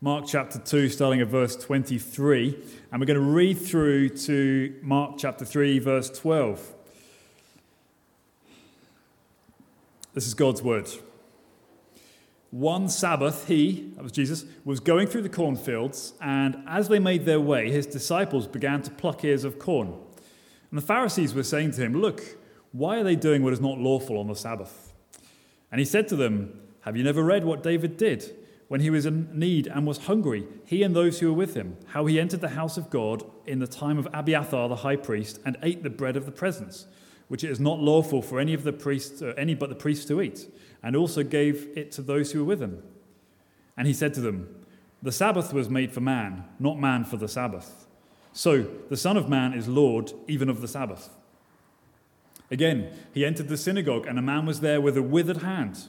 Mark chapter 2, starting at verse 23, and we're going to read through to Mark chapter 3, verse 12. This is God's word. One Sabbath, he, that was Jesus, was going through the cornfields, and as they made their way, his disciples began to pluck ears of corn. And the Pharisees were saying to him, Look, why are they doing what is not lawful on the Sabbath? And he said to them, Have you never read what David did when he was in need and was hungry, he and those who were with him? How he entered the house of God in the time of Abiathar the high priest and ate the bread of the presence, which it is not lawful for any of the priests, uh, any but the priests to eat, and also gave it to those who were with him. And he said to them, The Sabbath was made for man, not man for the Sabbath. So the Son of Man is Lord even of the Sabbath. Again, he entered the synagogue, and a man was there with a withered hand.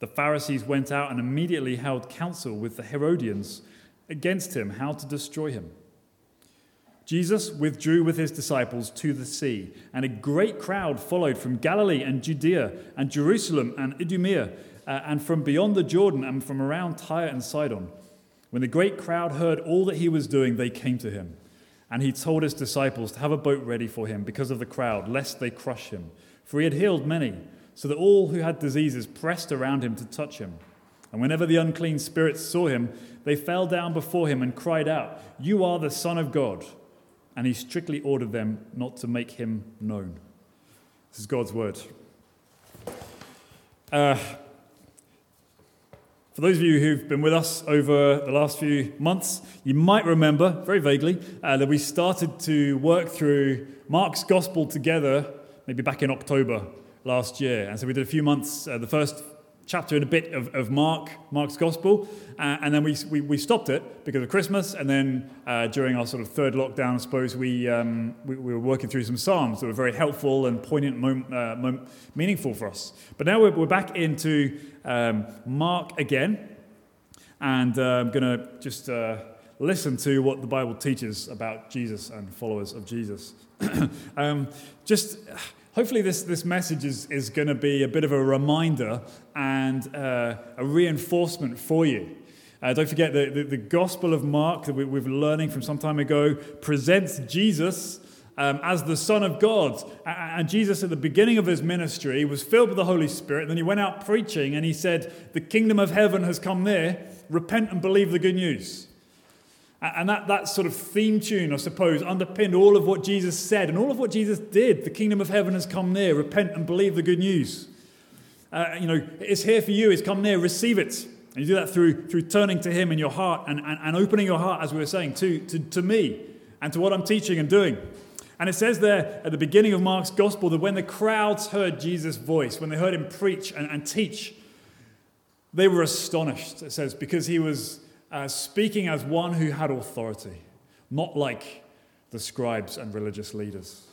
The Pharisees went out and immediately held counsel with the Herodians against him, how to destroy him. Jesus withdrew with his disciples to the sea, and a great crowd followed from Galilee and Judea and Jerusalem and Idumea, uh, and from beyond the Jordan and from around Tyre and Sidon. When the great crowd heard all that he was doing, they came to him. And he told his disciples to have a boat ready for him because of the crowd, lest they crush him for he had healed many, so that all who had diseases pressed around him to touch him. And whenever the unclean spirits saw him, they fell down before him and cried out, You are the Son of God. And he strictly ordered them not to make him known. This is God's word. Uh, for those of you who've been with us over the last few months, you might remember, very vaguely, uh, that we started to work through Mark's gospel together maybe back in October last year. And so we did a few months, uh, the first chapter and a bit of, of Mark, Mark's Gospel, uh, and then we, we, we, stopped it because of Christmas. And then uh, during our sort of third lockdown, I suppose, we, um, we, we, were working through some Psalms that were very helpful and poignant, uh, meaningful for us. But now we're, we're back into um, Mark again, and uh, I'm going to just uh, listen to what the Bible teaches about Jesus and followers of Jesus. um, just hopefully this, this message is, is going to be a bit of a reminder and uh, a reinforcement for you. Uh, don't forget that the, the, Gospel of Mark that we, we've learning from some time ago presents Jesus um, as the Son of God. And Jesus, at the beginning of his ministry, was filled with the Holy Spirit. And then he went out preaching and he said, The kingdom of heaven has come near. Repent and believe the good news. And that, that sort of theme tune, I suppose, underpinned all of what Jesus said and all of what Jesus did. The kingdom of heaven has come near. Repent and believe the good news. Uh, you know, it's here for you. It's come near. Receive it. And you do that through, through turning to Him in your heart and, and, and opening your heart, as we were saying, to, to, to me and to what I'm teaching and doing. And it says there at the beginning of Mark's gospel that when the crowds heard Jesus' voice, when they heard him preach and, and teach, they were astonished, it says, because he was uh, speaking as one who had authority, not like the scribes and religious leaders.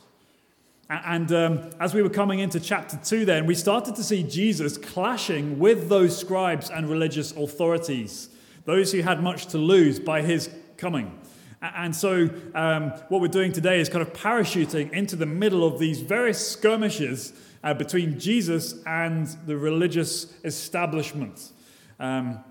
And um, as we were coming into chapter 2, then, we started to see Jesus clashing with those scribes and religious authorities, those who had much to lose by his coming. And so, um, what we're doing today is kind of parachuting into the middle of these various skirmishes uh, between Jesus and the religious establishment. Um,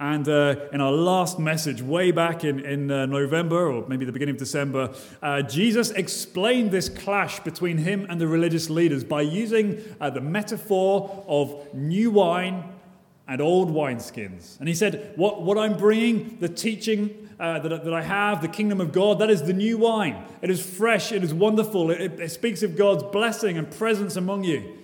and uh, in our last message, way back in, in uh, November or maybe the beginning of December, uh, Jesus explained this clash between him and the religious leaders by using uh, the metaphor of new wine and old wineskins. And he said, What, what I'm bringing, the teaching uh, that, that I have, the kingdom of God, that is the new wine. It is fresh, it is wonderful, it, it speaks of God's blessing and presence among you.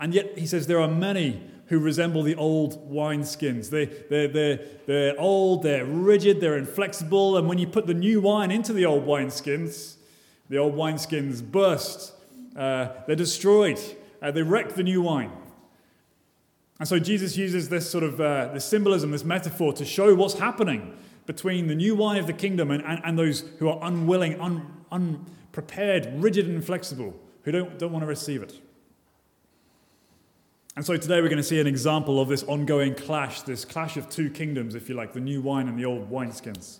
And yet, he says, there are many who resemble the old wineskins. They, they're, they're, they're old, they're rigid, they're inflexible, and when you put the new wine into the old wineskins, the old wineskins burst, uh, they're destroyed, uh, they wreck the new wine. And so Jesus uses this sort of uh, this symbolism, this metaphor to show what's happening between the new wine of the kingdom and, and, and those who are unwilling, un, unprepared, rigid, and inflexible, who don't, don't want to receive it. And so today we're going to see an example of this ongoing clash, this clash of two kingdoms, if you like, the new wine and the old wineskins.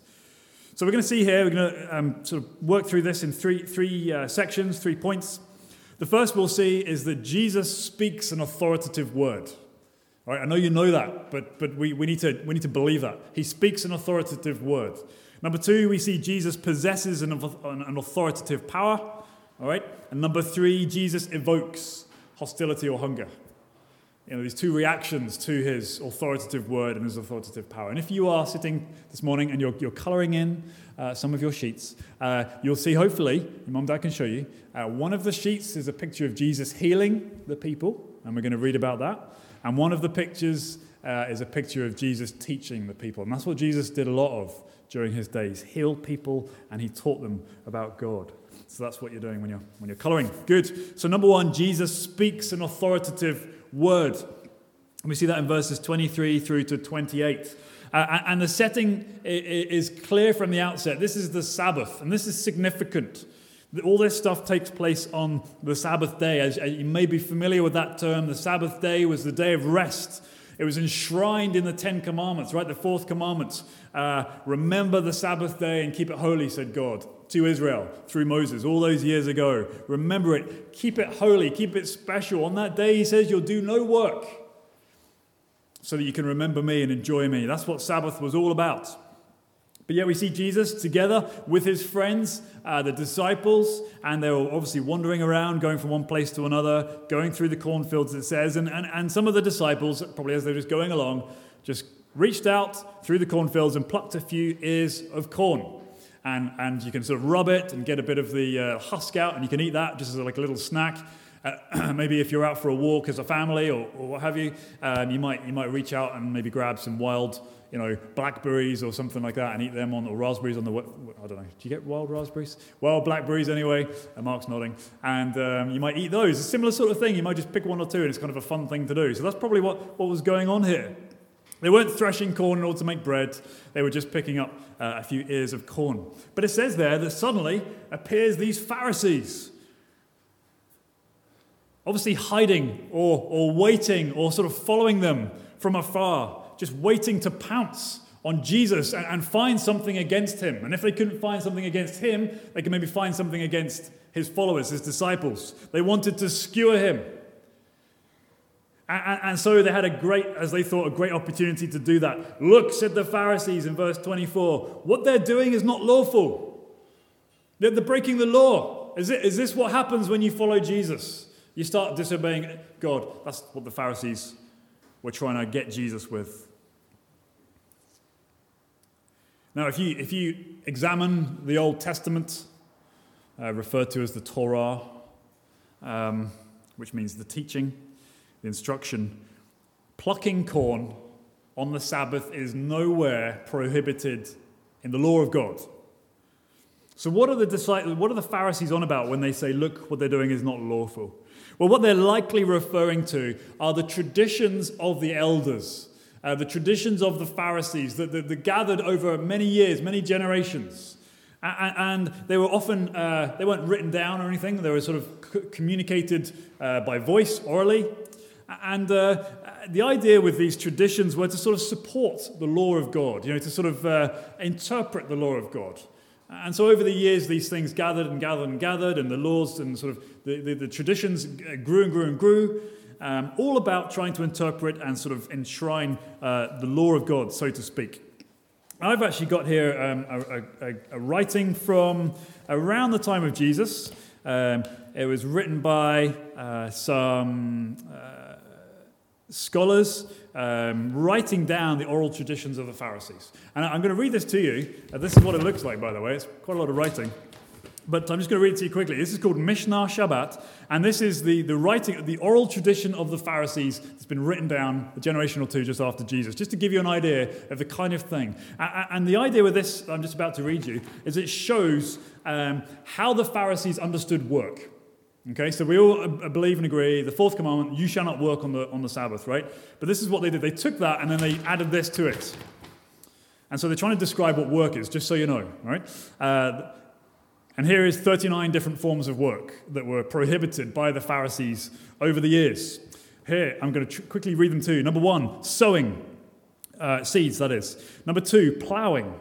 So we're going to see here, we're going to um, sort of work through this in three, three uh, sections, three points. The first we'll see is that Jesus speaks an authoritative word. All right, I know you know that, but, but we, we, need to, we need to believe that. He speaks an authoritative word. Number two, we see Jesus possesses an, an authoritative power. All right, and number three, Jesus evokes hostility or hunger you know, these two reactions to his authoritative word and his authoritative power. And if you are sitting this morning and you're, you're coloring in uh, some of your sheets, uh, you'll see, hopefully, your mom and dad can show you, uh, one of the sheets is a picture of Jesus healing the people, and we're going to read about that. And one of the pictures uh, is a picture of Jesus teaching the people. And that's what Jesus did a lot of during his days healed people, and he taught them about God. So that's what you're doing when you're, when you're coloring. Good. So, number one, Jesus speaks an authoritative word. We see that in verses 23 through to 28. Uh, and the setting is clear from the outset. This is the Sabbath, and this is significant. All this stuff takes place on the Sabbath day. As you may be familiar with that term, the Sabbath day was the day of rest. It was enshrined in the Ten Commandments, right? The fourth commandment. Uh, remember the Sabbath day and keep it holy, said God to Israel through Moses all those years ago. Remember it. Keep it holy. Keep it special. On that day, he says, you'll do no work so that you can remember me and enjoy me. That's what Sabbath was all about. But yet we see Jesus together with his friends, uh, the disciples, and they were obviously wandering around, going from one place to another, going through the cornfields, it says. And, and, and some of the disciples, probably as they were just going along, just reached out through the cornfields and plucked a few ears of corn and, and you can sort of rub it and get a bit of the uh, husk out, and you can eat that just as like a little snack. Uh, maybe if you're out for a walk as a family or, or what have you, um, you, might, you might reach out and maybe grab some wild, you know, blackberries or something like that and eat them on, or raspberries on the, I don't know, do you get wild raspberries? Wild blackberries anyway, and Mark's nodding. And um, you might eat those. A similar sort of thing, you might just pick one or two and it's kind of a fun thing to do. So that's probably what, what was going on here. They weren't threshing corn in order to make bread, they were just picking up uh, a few ears of corn. But it says there that suddenly appears these Pharisees. Obviously, hiding or, or waiting or sort of following them from afar, just waiting to pounce on Jesus and, and find something against him. And if they couldn't find something against him, they could maybe find something against his followers, his disciples. They wanted to skewer him. And, and, so they had a great, as they thought, a great opportunity to do that. Look, said the Pharisees in verse 24, what they're doing is not lawful. They're, they're breaking the law. Is, it, is this what happens when you follow Jesus? You start disobeying God. That's what the Pharisees were trying to get Jesus with. Now, if you, if you examine the Old Testament, uh, referred to as the Torah, um, which means the teaching, the instruction plucking corn on the Sabbath is nowhere prohibited in the law of God. So, what are the disciples, what are the Pharisees on about when they say, look, what they're doing is not lawful? Well, what they're likely referring to are the traditions of the elders, uh, the traditions of the Pharisees that, that, that, gathered over many years, many generations. And, they were often, uh, they weren't written down or anything, they were sort of communicated uh, by voice, orally. And uh, the idea with these traditions were to sort of support the law of God, you know, to sort of uh, interpret the law of God. And so over the years, these things gathered and gathered and gathered, and the laws and sort of the, the, the traditions grew and grew and grew, um, all about trying to interpret and sort of enshrine uh, the law of God, so to speak. I've actually got here um, a, a, a, writing from around the time of Jesus. Um, it was written by uh, some. Uh, scholars um, writing down the oral traditions of the Pharisees. And I'm going to read this to you. Uh, this is what it looks like, by the way. It's quite a lot of writing. But I'm just going to read it to you quickly. This is called Mishnah Shabbat, and this is the, the writing, the oral tradition of the Pharisees that's been written down a generation or two just after Jesus, just to give you an idea of the kind of thing. And the idea with this, I'm just about to read you, is it shows um, how the Pharisees understood work. Okay, so we all believe and agree the fourth commandment, you shall not work on the, on the Sabbath, right? But this is what they did. They took that and then they added this to it. And so they're trying to describe what work is, just so you know, right? Uh, and here is 39 different forms of work that were prohibited by the Pharisees over the years. Here, I'm going to tr- quickly read them to you. Number one, sowing uh, seeds, that is. Number two, ploughing.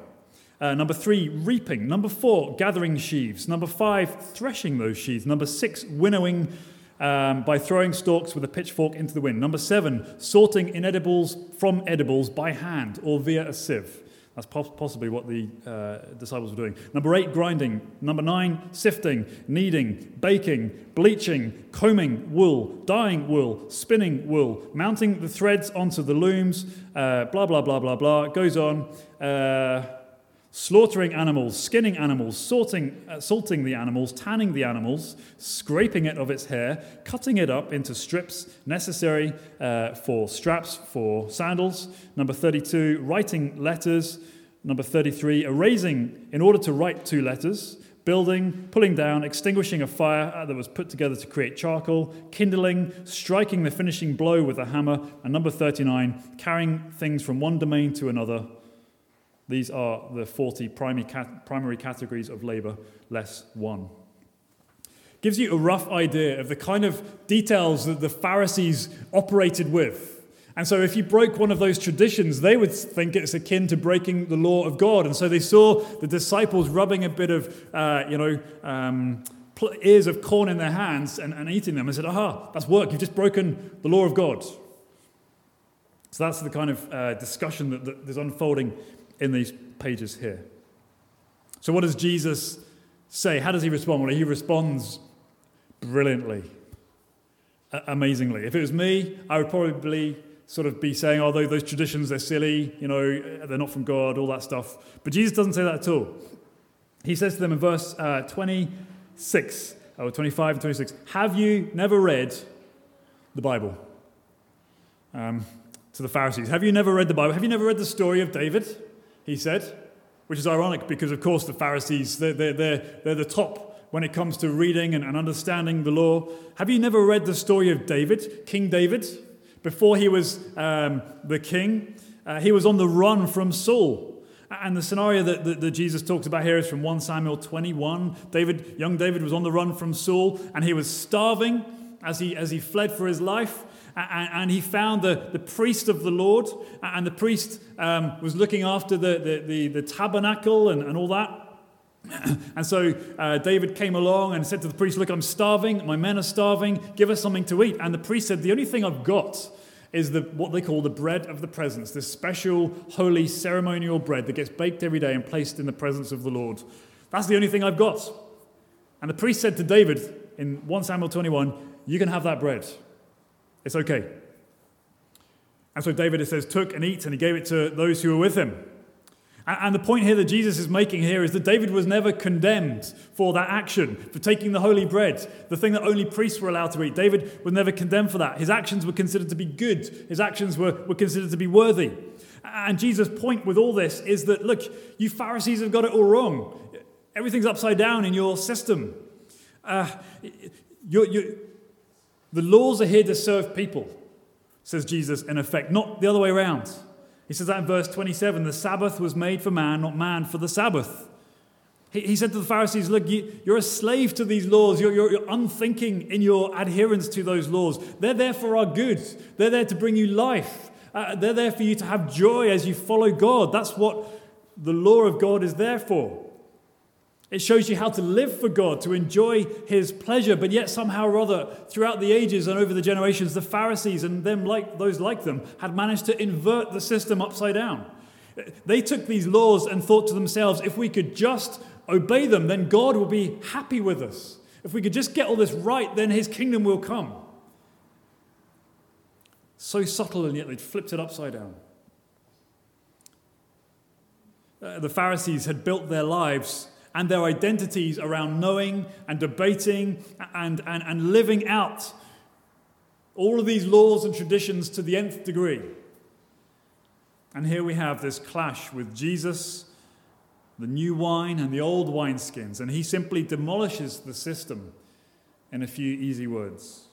Uh, number three, reaping. Number four, gathering sheaves. Number five, threshing those sheaves. Number six, winnowing um, by throwing stalks with a pitchfork into the wind. Number seven, sorting inedibles from edibles by hand or via a sieve. That's possibly what the uh, disciples were doing. Number eight, grinding. Number nine, sifting, kneading, baking, bleaching, combing wool, dyeing wool, spinning wool, mounting the threads onto the looms, uh, blah, blah, blah, blah, blah. It goes on. Uh, slaughtering animals, skinning animals, sorting, uh, salting the animals, tanning the animals, scraping it of its hair, cutting it up into strips necessary uh, for straps for sandals. Number 32, writing letters. Number 33, erasing in order to write two letters. Building, pulling down, extinguishing a fire uh, that was put together to create charcoal, kindling, striking the finishing blow with a hammer, and number 39, carrying things from one domain to another these are the 40 primary, cat- primary categories of labour, less one. Gives you a rough idea of the kind of details that the Pharisees operated with. And so, if you broke one of those traditions, they would think it's akin to breaking the law of God. And so, they saw the disciples rubbing a bit of, uh, you know, um, ears of corn in their hands and, and eating them and said, Aha, that's work. You've just broken the law of God. So, that's the kind of uh, discussion that, that is unfolding in these pages here. So, what does Jesus say? How does he respond? Well, he responds brilliantly, amazingly. If it was me, I would probably sort of be saying, although those traditions, they're silly, you know, they're not from God, all that stuff. But Jesus doesn't say that at all. He says to them in verse uh, 26, or 25 and 26, Have you never read the Bible? Um, to the Pharisees, Have you never read the Bible? Have you never read the story of David? He said, which is ironic because, of course, the Pharisees, they're, they're, they're, they're the top when it comes to reading and, and understanding the law. Have you never read the story of David, King David? Before he was um, the king, uh, he was on the run from Saul. And the scenario that, that, that, Jesus talks about here is from 1 Samuel 21. David, young David was on the run from Saul, and he was starving as he, as he fled for his life and, he found the, the priest of the Lord, and the priest um, was looking after the, the, the, the tabernacle and, and all that. and so uh, David came along and said to the priest, Look, I'm starving. My men are starving. Give us something to eat. And the priest said, The only thing I've got is the, what they call the bread of the presence, this special, holy, ceremonial bread that gets baked every day and placed in the presence of the Lord. That's the only thing I've got. And the priest said to David in 1 Samuel 21, You can have that bread. It's okay. And so David, it says, took and eat, and he gave it to those who were with him. And the point here that Jesus is making here is that David was never condemned for that action, for taking the holy bread, the thing that only priests were allowed to eat. David was never condemned for that. His actions were considered to be good, his actions were, were considered to be worthy. And Jesus' point with all this is that, look, you Pharisees have got it all wrong. Everything's upside down in your system. Uh, you're, you're, the laws are here to serve people, says Jesus in effect, not the other way around. He says that in verse 27 the Sabbath was made for man, not man for the Sabbath. He, said to the Pharisees, Look, you, are a slave to these laws. You're, you're, you're unthinking in your adherence to those laws. They're there for our good, they're there to bring you life. Uh, they're there for you to have joy as you follow God. That's what the law of God is there for. It shows you how to live for God, to enjoy His pleasure, but yet somehow or other, throughout the ages and over the generations, the Pharisees and them like those like them had managed to invert the system upside down. They took these laws and thought to themselves, if we could just obey them, then God will be happy with us. If we could just get all this right, then His kingdom will come. So subtle, and yet they'd flipped it upside down. Uh, the Pharisees had built their lives and their identities around knowing and debating and, and, and living out all of these laws and traditions to the nth degree. And here we have this clash with Jesus, the new wine, and the old wineskins. And he simply demolishes the system in a few easy words.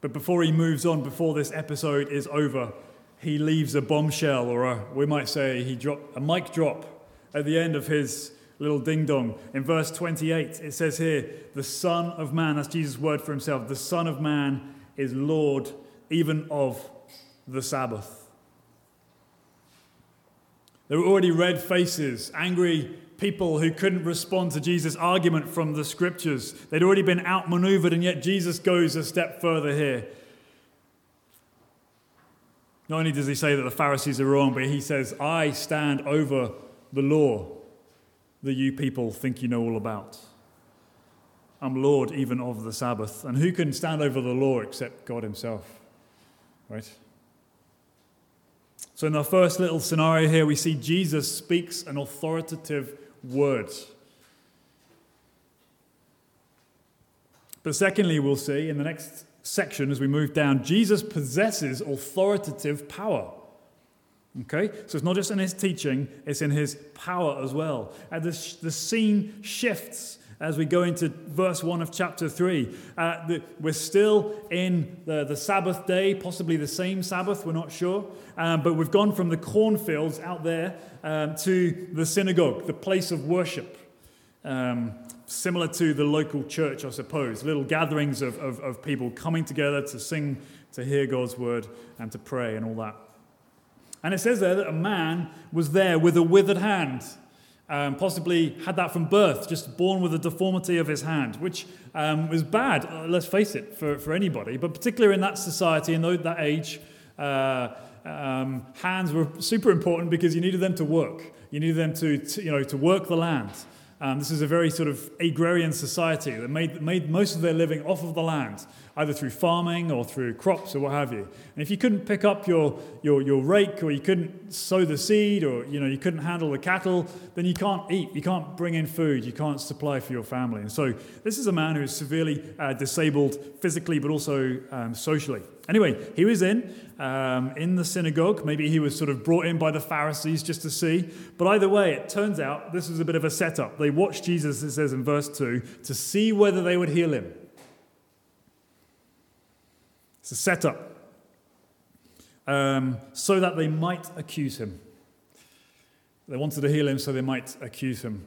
But before he moves on, before this episode is over, he leaves a bombshell, or a, we might say he drop, a mic drop at the end of his little ding dong. In verse 28, it says here, the Son of Man, that's Jesus' word for himself, the Son of Man is Lord even of the Sabbath. There were already red faces, angry people who couldn't respond to Jesus' argument from the scriptures. They'd already been outmaneuvered, and yet Jesus goes a step further here. Not only does he say that the Pharisees are wrong, but he says, I stand over the law that you people think you know all about. I'm Lord even of the Sabbath. And who can stand over the law except God Himself? Right? So, in our first little scenario here, we see Jesus speaks an authoritative word. But secondly, we'll see in the next section as we move down, Jesus possesses authoritative power. Okay? So it's not just in his teaching, it's in his power as well. And the, the scene shifts as we go into verse 1 of chapter 3. Uh, the, we're still in the, the Sabbath day, possibly the same Sabbath, we're not sure. Um, but we've gone from the cornfields out there um, to the synagogue, the place of worship. Um, similar to the local church, I suppose, little gatherings of, of, of people coming together to sing, to hear God's word, and to pray and all that. And it says there that a man was there with a withered hand. Um, possibly had that from birth, just born with a deformity of his hand, which um, was bad, uh, let's face it, for, for anybody. But particularly in that society, in that age, uh, um, hands were super important because you needed them to work. You needed them to, to you know, to work the land. Um, this is a very sort of agrarian society that made, made most of their living off of the land, either through farming or through crops or what have you. And if you couldn't pick up your, your, your rake or you couldn't sow the seed or you, know, you couldn't handle the cattle, then you can't eat, you can't bring in food, you can't supply for your family. And so this is a man who is severely uh, disabled physically but also um, socially. Anyway, he was in, um, in the synagogue. Maybe he was sort of brought in by the Pharisees just to see. But either way, it turns out this was a bit of a setup. They watched Jesus, it says in verse 2, to see whether they would heal him. It's a setup. Um, so that they might accuse him. They wanted to heal him so they might accuse him.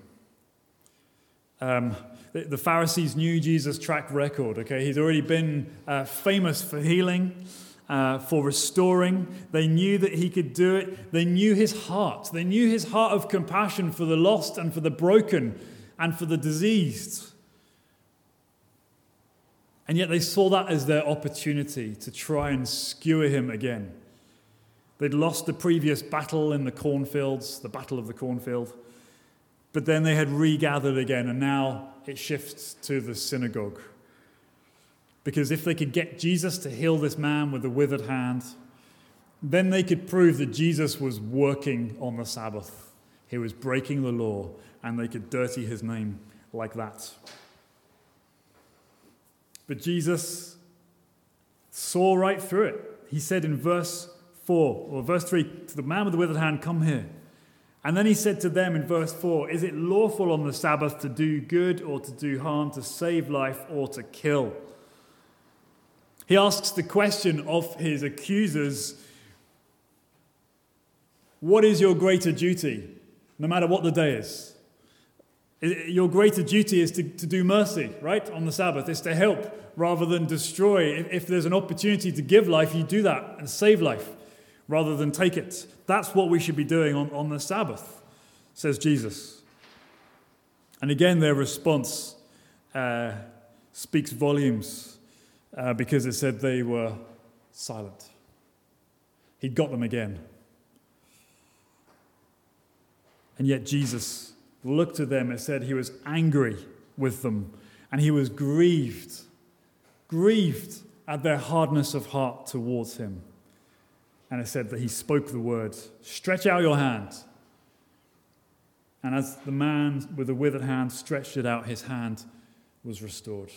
Um, the Pharisees knew Jesus' track record, okay? He's already been uh, famous for healing, uh, for restoring. They knew that he could do it. They knew his heart. They knew his heart of compassion for the lost and for the broken and for the diseased. And yet they saw that as their opportunity to try and skewer him again. They'd lost the previous battle in the cornfields, the battle of the cornfield. But then they had regathered again, and now it shifts to the synagogue. Because if they could get Jesus to heal this man with a withered hand, then they could prove that Jesus was working on the Sabbath. He was breaking the law, and they could dirty his name like that. But Jesus saw right through it. He said in verse 4 or verse 3 to the man with the withered hand, Come here. And then he said to them in verse 4 Is it lawful on the Sabbath to do good or to do harm, to save life or to kill? He asks the question of his accusers What is your greater duty, no matter what the day is? Your greater duty is to, to do mercy, right, on the Sabbath. It's to help rather than destroy. If, if there's an opportunity to give life, you do that and save life rather than take it. That's what we should be doing on, on the Sabbath, says Jesus. And again, their response uh, speaks volumes uh, because it said they were silent. He'd got them again. And yet, Jesus looked at them and said he was angry with them and he was grieved, grieved at their hardness of heart towards him. And it said that he spoke the word Stretch out your hand. And as the man with the withered hand stretched it out, his hand was restored.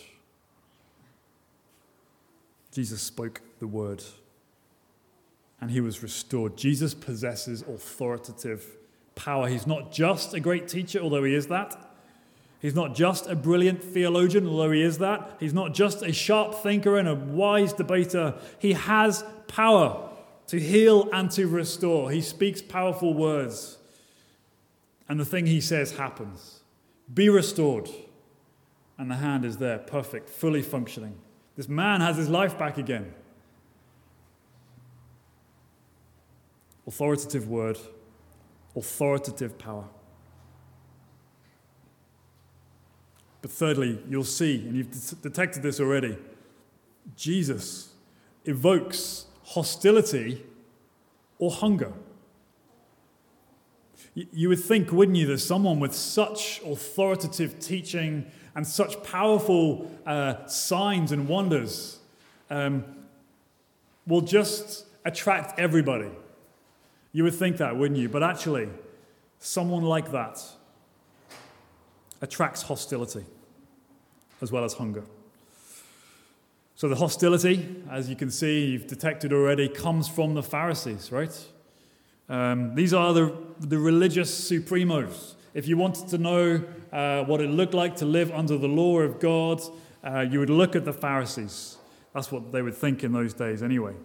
Jesus spoke the word and he was restored. Jesus possesses authoritative power. He's not just a great teacher, although he is that. He's not just a brilliant theologian, although he is that. He's not just a sharp thinker and a wise debater. He has power. To heal and to restore. He speaks powerful words, and the thing he says happens. Be restored. And the hand is there, perfect, fully functioning. This man has his life back again. Authoritative word, authoritative power. But thirdly, you'll see, and you've detected this already, Jesus evokes hostility or hunger. You would think, wouldn't you, that someone with such authoritative teaching and such powerful uh, signs and wonders um, will just attract everybody. You would think that, wouldn't you? But actually, someone like that attracts hostility as well as hunger. So, the hostility, as you can see, you've detected already, comes from the Pharisees, right? Um, these are the, the religious supremos. If you wanted to know uh, what it looked like to live under the law of God, uh, you would look at the Pharisees. That's what they would think in those days, anyway.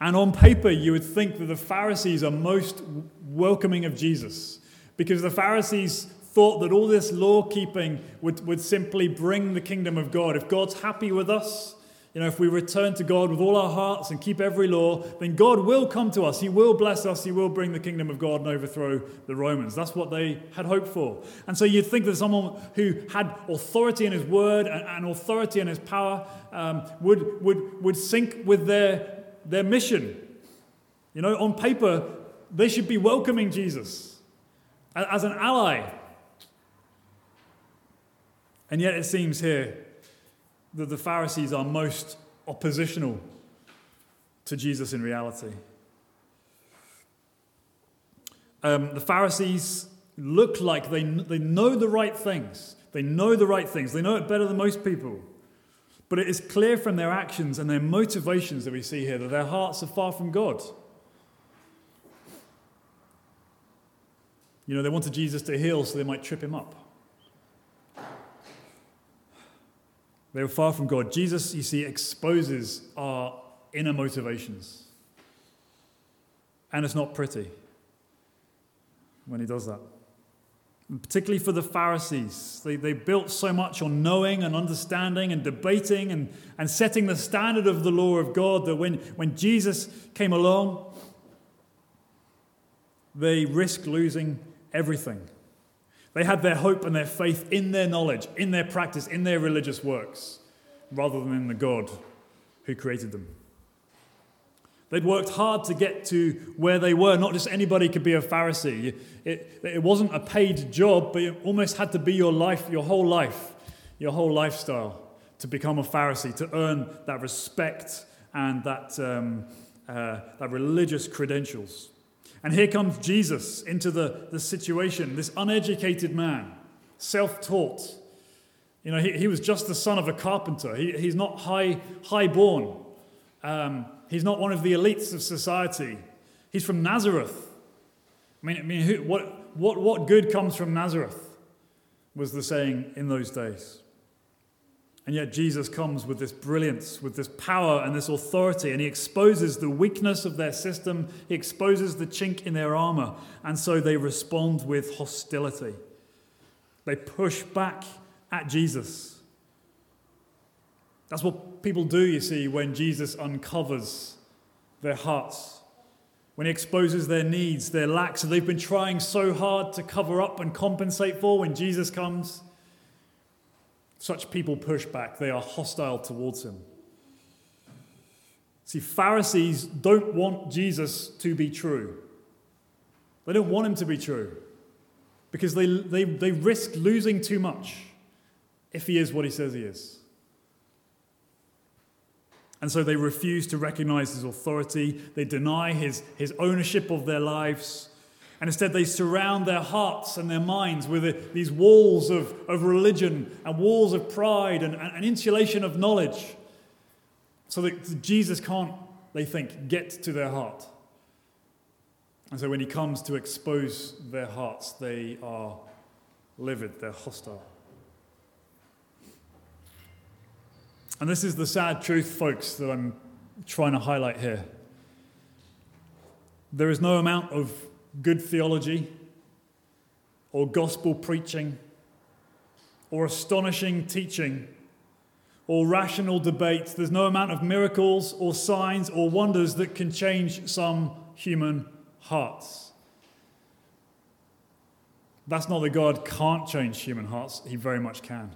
And on paper, you would think that the Pharisees are most welcoming of Jesus because the Pharisees thought that all this law keeping would, would simply bring the kingdom of God. If God's happy with us, you know, if we return to God with all our hearts and keep every law, then God will come to us. He will bless us. He will bring the kingdom of God and overthrow the Romans. That's what they had hoped for. And so you'd think that someone who had authority in his word and, authority in his power um, would, would, would sync with their, their mission. You know, on paper, they should be welcoming Jesus as an ally and yet it seems here that the Pharisees are most oppositional to Jesus in reality. Um, the Pharisees look like they, they know the right things. They know the right things. They know it better than most people. But it is clear from their actions and their motivations that we see here that their hearts are far from God. You know, they wanted Jesus to heal so they might trip him up. They were far from God. Jesus, you see, exposes our inner motivations. And it's not pretty when he does that. And particularly for the Pharisees. They, they built so much on knowing and understanding and debating and, and setting the standard of the law of God that when, when Jesus came along, they risked losing everything. They had their hope and their faith in their knowledge, in their practice, in their religious works, rather than in the God who created them. They'd worked hard to get to where they were. Not just anybody could be a Pharisee. It, it wasn't a paid job, but it almost had to be your life, your whole life, your whole lifestyle to become a Pharisee, to earn that respect and that, um, uh, that religious credentials. And here comes Jesus into the, the situation, this uneducated man, self taught. You know, he, he was just the son of a carpenter. He, he's not high, high born. Um, he's not one of the elites of society. He's from Nazareth. I mean, I mean who, what, what, what good comes from Nazareth? Was the saying in those days. And yet Jesus comes with this brilliance, with this power and this authority, and he exposes the weakness of their system. He exposes the chink in their armor. And so they respond with hostility. They push back at Jesus. That's what people do, you see, when Jesus uncovers their hearts, when he exposes their needs, their lacks that they've been trying so hard to cover up and compensate for. When Jesus comes, such people push back, they are hostile towards him. See, Pharisees don't want Jesus to be true. They don't want him to be true because they, they, they risk losing too much if he is what he says he is. And so they refuse to recognize his authority, they deny his, his ownership of their lives. And instead, they surround their hearts and their minds with uh, these walls of, of religion and walls of pride and, and, insulation of knowledge so that Jesus can't, they think, get to their heart. And so when he comes to expose their hearts, they are livid, they're hostile. And this is the sad truth, folks, that I'm trying to highlight here. There is no amount of good theology or gospel preaching or astonishing teaching or rational debate. There's no amount of miracles or signs or wonders that can change some human hearts. That's not that God can't change human hearts, He very much can.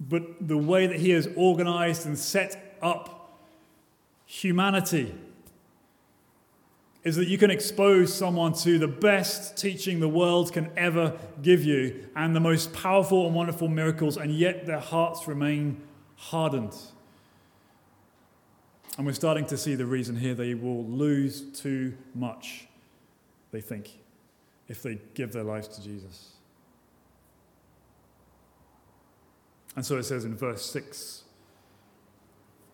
But the way that He has organized and set up humanity is that you can expose someone to the best teaching the world can ever give you and the most powerful and wonderful miracles, and yet their hearts remain hardened. And we're starting to see the reason here they will lose too much, they think, if they give their lives to Jesus. And so it says in verse 6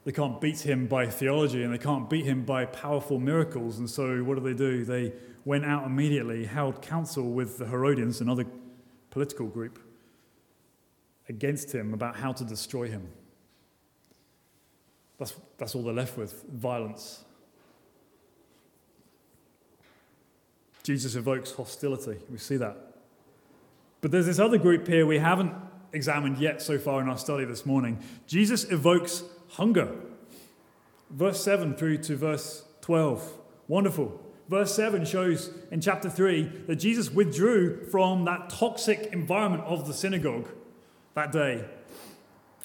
they can't beat him by theology and they can't beat him by powerful miracles. And so what do they do? They went out immediately, held counsel with the Herodians, another political group, against him about how to destroy him. That's, that's all they're left with violence. Jesus evokes hostility. We see that. But there's this other group here we haven't examined yet so far in our study this morning. Jesus evokes hunger. Verse 7 through to verse 12. Wonderful. Verse 7 shows in chapter 3 that Jesus withdrew from that toxic environment of the synagogue that day.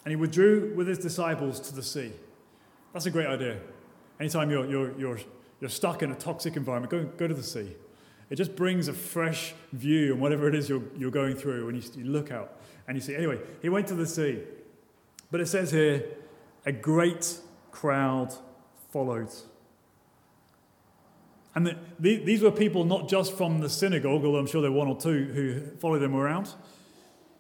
And he withdrew with his disciples to the sea. That's a great idea. Anytime you're, you're, you're, you're stuck in a toxic environment, go, go to the sea. It just brings a fresh view on whatever it is you're, you're going through when you, you look out and you see. Anyway, he went to the sea. But it says here a great crowd followed. And the, the, these were people not just from the synagogue, although I'm sure there were one or two who followed them around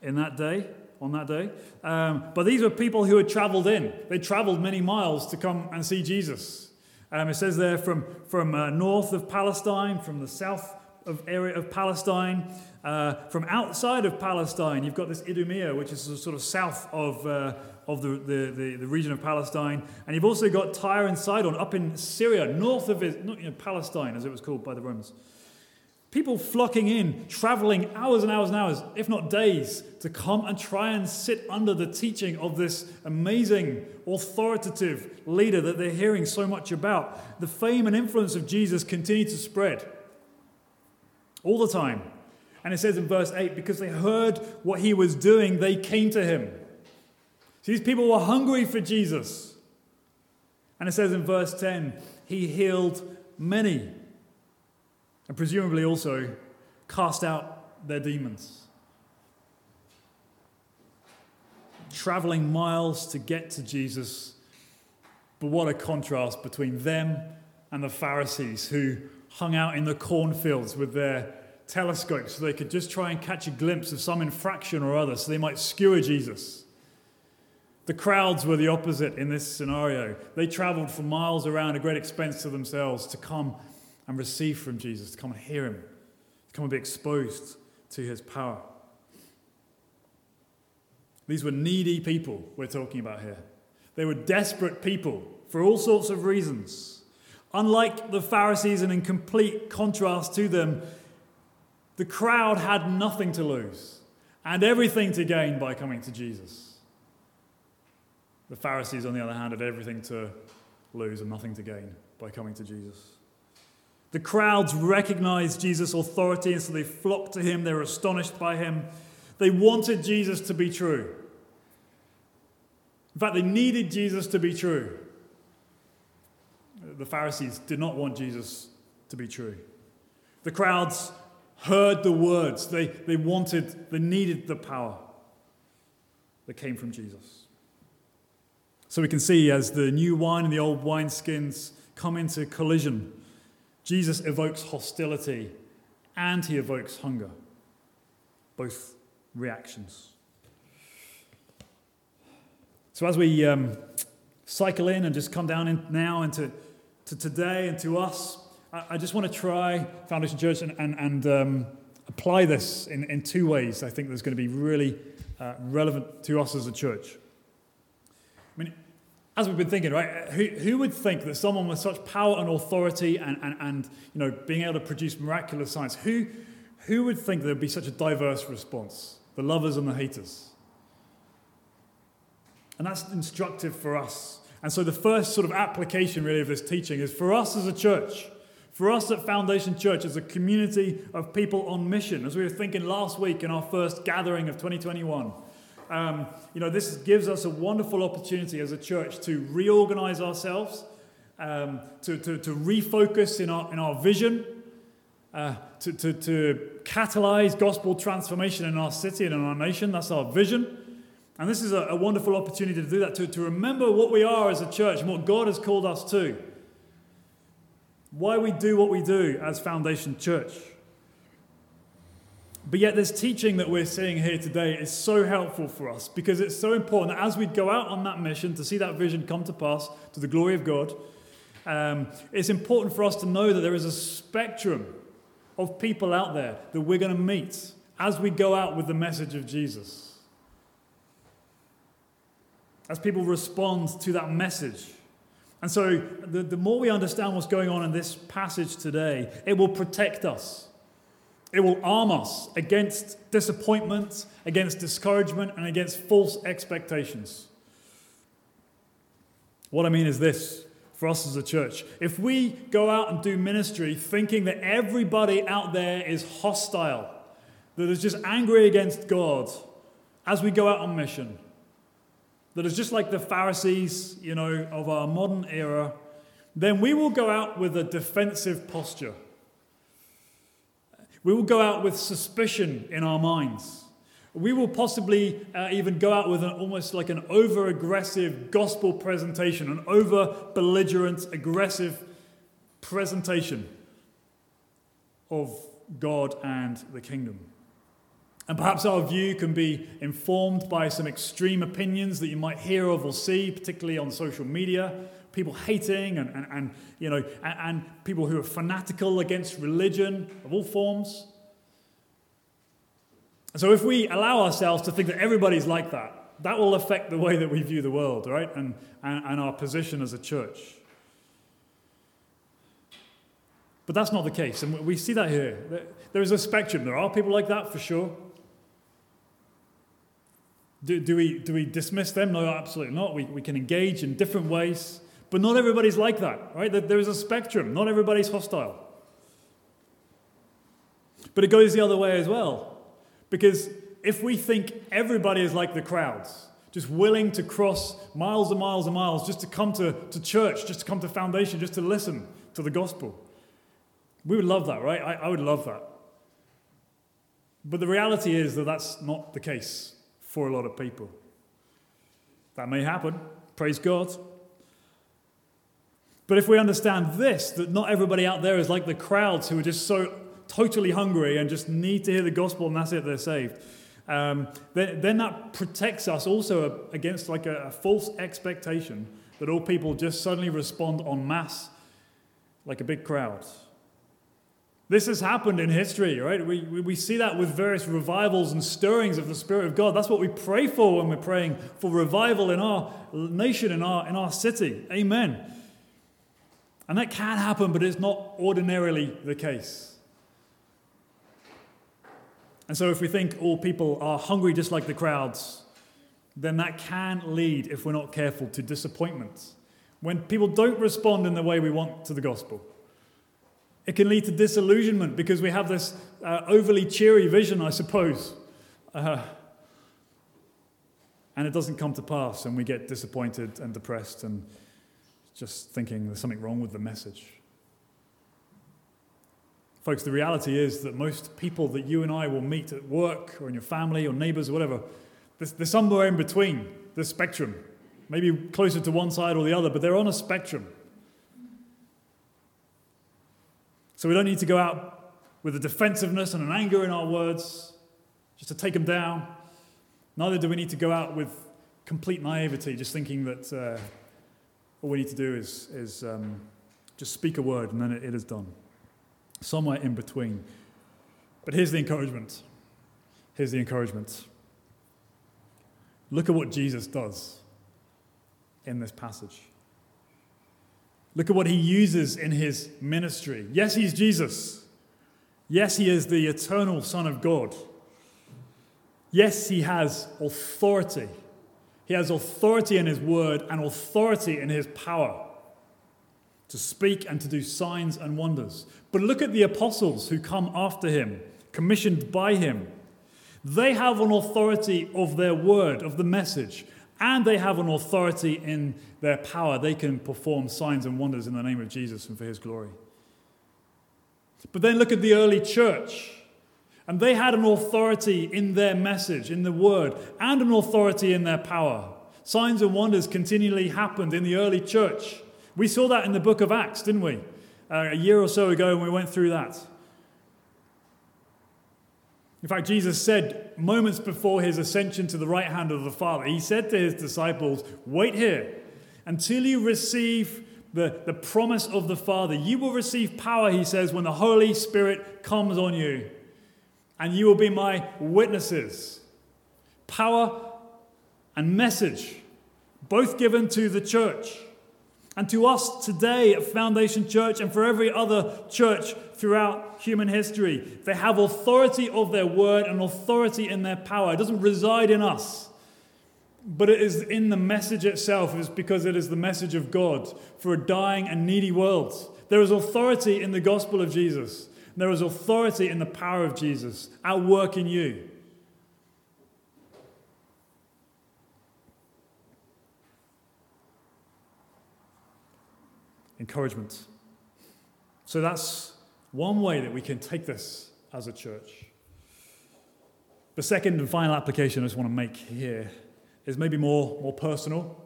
in that day, on that day. Um, but these were people who had traveled in. They traveled many miles to come and see Jesus. Um, it says there from, from uh, north of Palestine, from the south of area of Palestine, uh, from outside of Palestine, you've got this Idumea, which is sort of south of, uh, of the, the, the, the, region of Palestine. And you've also got Tyre and Sidon up in Syria, north of you know, Palestine, as it was called by the Romans. People flocking in, traveling hours and hours and hours, if not days, to come and try and sit under the teaching of this amazing, authoritative leader that they're hearing so much about. The fame and influence of Jesus continue to spread all the time. And it says in verse 8, because they heard what he was doing, they came to him. These people were hungry for Jesus. And it says in verse 10 he healed many, and presumably also cast out their demons. Traveling miles to get to Jesus, but what a contrast between them and the Pharisees who hung out in the cornfields with their telescopes so they could just try and catch a glimpse of some infraction or other so they might skewer Jesus. The crowds were the opposite in this scenario. They traveled for miles around at great expense to themselves to come and receive from Jesus, to come and hear him, to come and be exposed to his power. These were needy people we're talking about here. They were desperate people for all sorts of reasons. Unlike the Pharisees, and in complete contrast to them, the crowd had nothing to lose and everything to gain by coming to Jesus. The Pharisees, on the other hand, had everything to lose and nothing to gain by coming to Jesus. The crowds recognized Jesus' authority, and so they flocked to him. They were astonished by him. They wanted Jesus to be true. In fact, they needed Jesus to be true. The Pharisees did not want Jesus to be true. The crowds heard the words, they, they wanted, they needed the power that came from Jesus. So we can see as the new wine and the old wineskins come into collision, Jesus evokes hostility and he evokes hunger. Both reactions. So as we um, cycle in and just come down in now into to today and to us, I, I just want to try Foundation Church and, and, and um, apply this in, in two ways. I think there's going to be really uh, relevant to us as a church. As we've been thinking, right, who, who would think that someone with such power and authority and, and, and you know, being able to produce miraculous signs, who, who would think there would be such a diverse response? The lovers and the haters. And that's instructive for us. And so the first sort of application, really, of this teaching is for us as a church, for us at Foundation Church as a community of people on mission, as we were thinking last week in our first gathering of 2021. Um, you know, this gives us a wonderful opportunity as a church to reorganize ourselves, um, to, to, to refocus in our, in our vision, uh, to, to, to catalyze gospel transformation in our city and in our nation. That's our vision. And this is a, a wonderful opportunity to do that, to, to remember what we are as a church and what God has called us to. Why we do what we do as Foundation Church. But yet, this teaching that we're seeing here today is so helpful for us because it's so important that as we go out on that mission to see that vision come to pass to the glory of God, um, it's important for us to know that there is a spectrum of people out there that we're going to meet as we go out with the message of Jesus. As people respond to that message. And so, the, the more we understand what's going on in this passage today, it will protect us it will arm us against disappointment, against discouragement, and against false expectations. What I mean is this for us as a church. If we go out and do ministry thinking that everybody out there is hostile, that is just angry against God as we go out on mission, that is just like the Pharisees, you know, of our modern era, then we will go out with a defensive posture. We will go out with suspicion in our minds. We will possibly uh, even go out with an, almost like an over aggressive gospel presentation, an over belligerent, aggressive presentation of God and the kingdom. And perhaps our view can be informed by some extreme opinions that you might hear of or see, particularly on social media people hating and, and, and you know, and, and people who are fanatical against religion of all forms. So if we allow ourselves to think that everybody's like that, that will affect the way that we view the world, right? And, and, and our position as a church. But that's not the case. And we see that here. There is a spectrum. There are people like that for sure. Do, do, we, do we dismiss them? No, absolutely not. We, we can engage in different ways. But not everybody's like that, right? There is a spectrum. Not everybody's hostile. But it goes the other way as well. Because if we think everybody is like the crowds, just willing to cross miles and miles and miles just to come to, to church, just to come to foundation, just to listen to the gospel, we would love that, right? I, I would love that. But the reality is that that's not the case for a lot of people. That may happen, praise God. But if we understand this, that not everybody out there is like the crowds who are just so totally hungry and just need to hear the gospel and that's it, they're saved, um, then, then that protects us also against like a, a false expectation that all people just suddenly respond en masse like a big crowd. This has happened in history, right? We, we see that with various revivals and stirrings of the Spirit of God. That's what we pray for when we're praying for revival in our nation, in our, in our city. Amen. And that can happen, but it's not ordinarily the case. And so, if we think all people are hungry just like the crowds, then that can lead, if we're not careful, to disappointment. When people don't respond in the way we want to the gospel, it can lead to disillusionment because we have this uh, overly cheery vision, I suppose. Uh, and it doesn't come to pass, and we get disappointed and depressed and just thinking there's something wrong with the message. Folks, the reality is that most people that you and I will meet at work or in your family or neighbors or whatever, there's, somewhere in between the spectrum. Maybe closer to one side or the other, but they're on a spectrum. So we don't need to go out with a defensiveness and an anger in our words just to take them down. Neither do we need to go out with complete naivety, just thinking that uh, all we need to do is, is um, just speak a word and then it, it is done. Somewhere in between. But here's the encouragement. Here's the encouragement. Look at what Jesus does. in this passage. Look at what he uses in his ministry. Yes, he's Jesus. Yes, he is the eternal Son of God. Yes, he has authority. He has authority in his word and authority in his power to speak and to do signs and wonders. But look at the apostles who come after him, commissioned by him. They have an authority of their word, of the message, and they have an authority in their power. They can perform signs and wonders in the name of Jesus and for his glory. But then look at the early church. And they had an authority in their message, in the word, and an authority in their power. Signs and wonders continually happened in the early church. We saw that in the book of Acts, didn't we? Uh, a year or so ago, when we went through that. In fact, Jesus said moments before his ascension to the right hand of the Father, he said to his disciples, Wait here until you receive the, the promise of the Father. You will receive power, he says, when the Holy Spirit comes on you, and you will be my witnesses. Power and message, both given to the church. And to us today at Foundation Church and for every other church throughout human history, they have authority of their word and authority in their power. It doesn't reside in us, but it is in the message itself, it's because it is the message of God for a dying and needy world. There is authority in the gospel of Jesus, there is authority in the power of Jesus at work in you. encouragement. So that's one way that we can take this as a church. The second and final application I just want to make here is maybe more, more personal,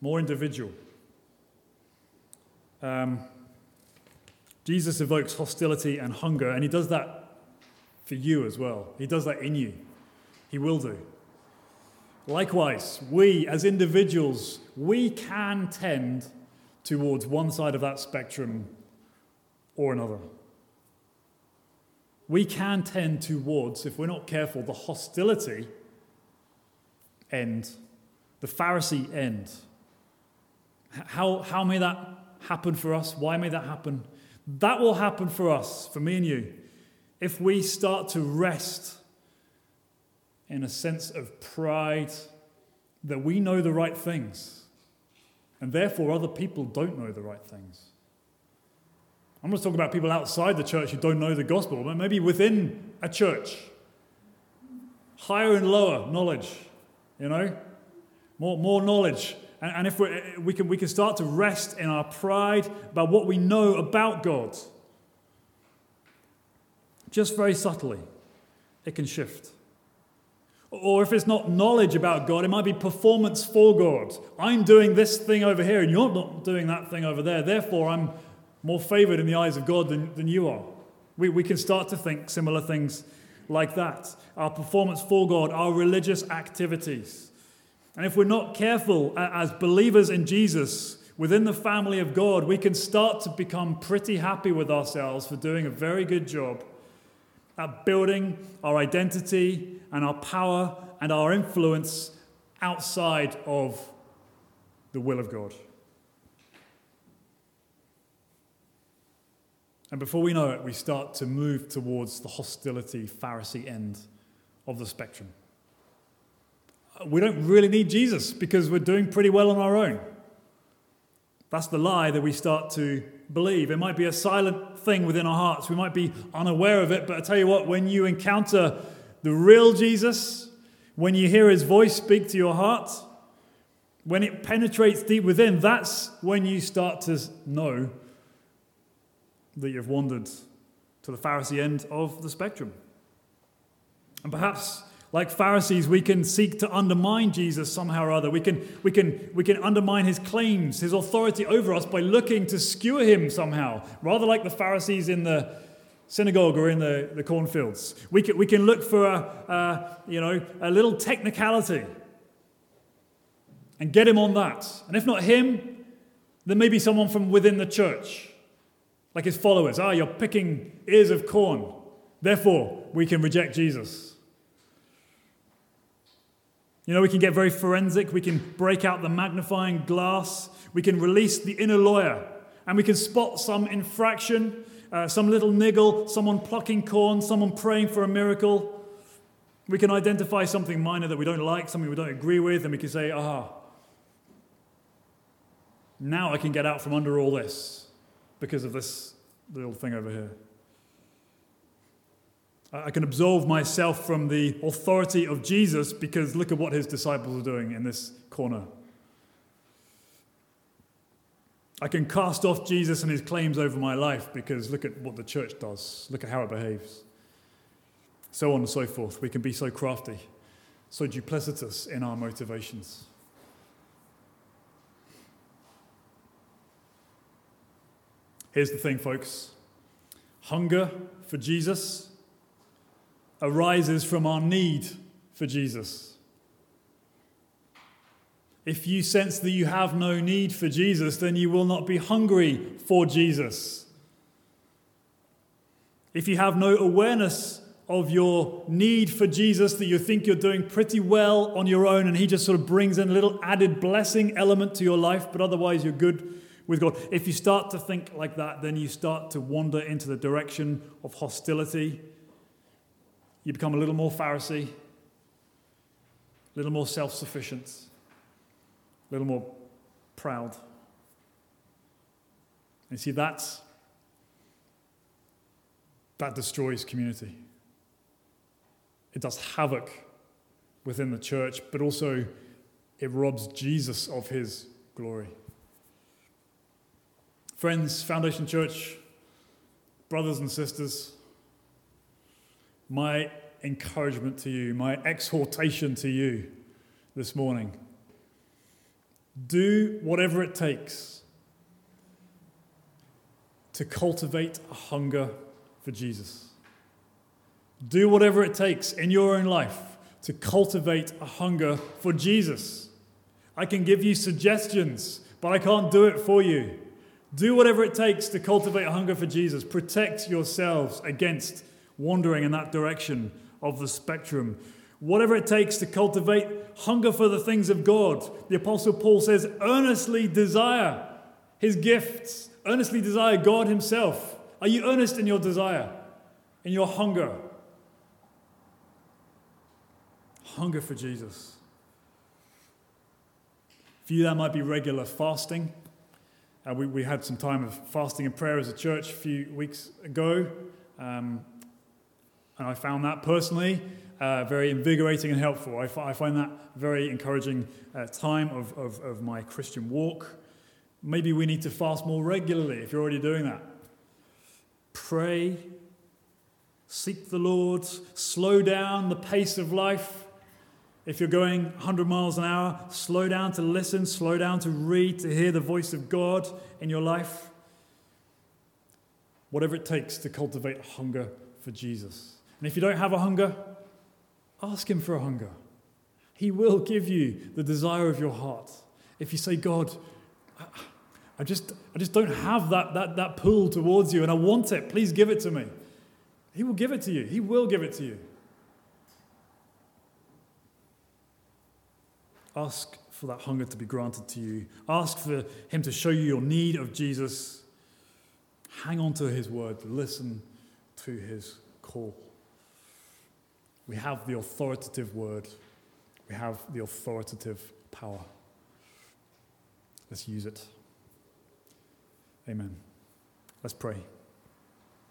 more individual. Um, Jesus evokes hostility and hunger, and he does that for you as well. He does that in you. He will do. Likewise, we as individuals, we can tend towards one side of that spectrum or another. We can tend towards, if we're not careful, the hostility end, the Pharisee end. How, how may that happen for us? Why may that happen? That will happen for us, for me and you, if we start to rest in a sense of pride that we know the right things and therefore, other people don't know the right things. I'm not talking about people outside the church who don't know the gospel, but maybe within a church. Higher and lower knowledge, you know? More, more knowledge. And, and if we can, we can start to rest in our pride about what we know about God, just very subtly, it can shift. Or if it's not knowledge about God, it might be performance for God. I'm doing this thing over here and you're not doing that thing over there. Therefore, I'm more favored in the eyes of God than, than you are. We, we can start to think similar things like that. Our performance for God, our religious activities. And if we're not careful as believers in Jesus, within the family of God, we can start to become pretty happy with ourselves for doing a very good job at building our identity and our power and our influence outside of the will of God. And before we know it, we start to move towards the hostility, Pharisee end of the spectrum. We don't really need Jesus because we're doing pretty well on our own. That's the lie that we start to believe. It might be a silent thing within our hearts. We might be unaware of it, but I tell you what, when you encounter the real Jesus, when you hear his voice speak to your heart, when it penetrates deep within, that's when you start to know that you've wandered to the Pharisee end of the spectrum. And perhaps like Pharisees, we can seek to undermine Jesus somehow or other. We can, we, can, we can undermine his claims, his authority over us by looking to skewer him somehow, rather like the Pharisees in the synagogue or in the, the cornfields. We can, we can look for a, you know, a little technicality and get him on that. And if not him, then maybe someone from within the church, like his followers. Ah, you're picking ears of corn. Therefore, we can reject Jesus. You know, we can get very forensic. We can break out the magnifying glass. We can release the inner lawyer. And we can spot some infraction, uh, some little niggle, someone plucking corn, someone praying for a miracle. We can identify something minor that we don't like, something we don't agree with, and we can say, aha, now I can get out from under all this because of this little thing over here. I can absolve myself from the authority of Jesus because look at what his disciples are doing in this corner. I can cast off Jesus and his claims over my life because look at what the church does, look at how it behaves. So on and so forth. We can be so crafty, so duplicitous in our motivations. Here's the thing, folks hunger for Jesus arises from our need for Jesus. If you sense that you have no need for Jesus, then you will not be hungry for Jesus. If you have no awareness of your need for Jesus, that you think you're doing pretty well on your own, and He just sort of brings in a little added blessing element to your life, but otherwise you're good with God. If you start to think like that, then you start to wander into the direction of hostility you become a little more Pharisee, a little more self sufficient, a little more proud. And see, that's, that destroys community. It does havoc within the church, but also it robs Jesus of his glory. Friends, Foundation Church, brothers and sisters, my encouragement to you, my exhortation to you this morning. Do whatever it takes to cultivate a hunger for Jesus. Do whatever it takes in your own life to cultivate a hunger for Jesus. I can give you suggestions, but I can't do it for you. Do whatever it takes to cultivate a hunger for Jesus. Protect yourselves against wandering in that direction of the spectrum. Whatever it takes to cultivate hunger for the things of God. The Apostle Paul says, earnestly desire his gifts, earnestly desire God Himself. Are you earnest in your desire, in your hunger? Hunger for Jesus. For you, that might be regular fasting. Uh, we, we had some time of fasting and prayer as a church a few weeks ago. Um, and I found that personally uh, very invigorating and helpful. I, f- I find that very encouraging uh, time of, of, of my Christian walk. Maybe we need to fast more regularly if you're already doing that. Pray, seek the Lord, slow down the pace of life. If you're going 100 miles an hour, slow down to listen, slow down to read, to hear the voice of God in your life. Whatever it takes to cultivate hunger for Jesus. And if you don't have a hunger, ask Him for a hunger. He will give you the desire of your heart. If you say, God, I just, I just don't have that, that, that pull towards you and I want it, please give it to me. He will give it to you. He will give it to you. Ask for that hunger to be granted to you. Ask for Him to show you your need of Jesus. Hang on to His word. Listen to His call. We have the authoritative word, we have the authoritative power. Let's use it. Amen. Let's pray.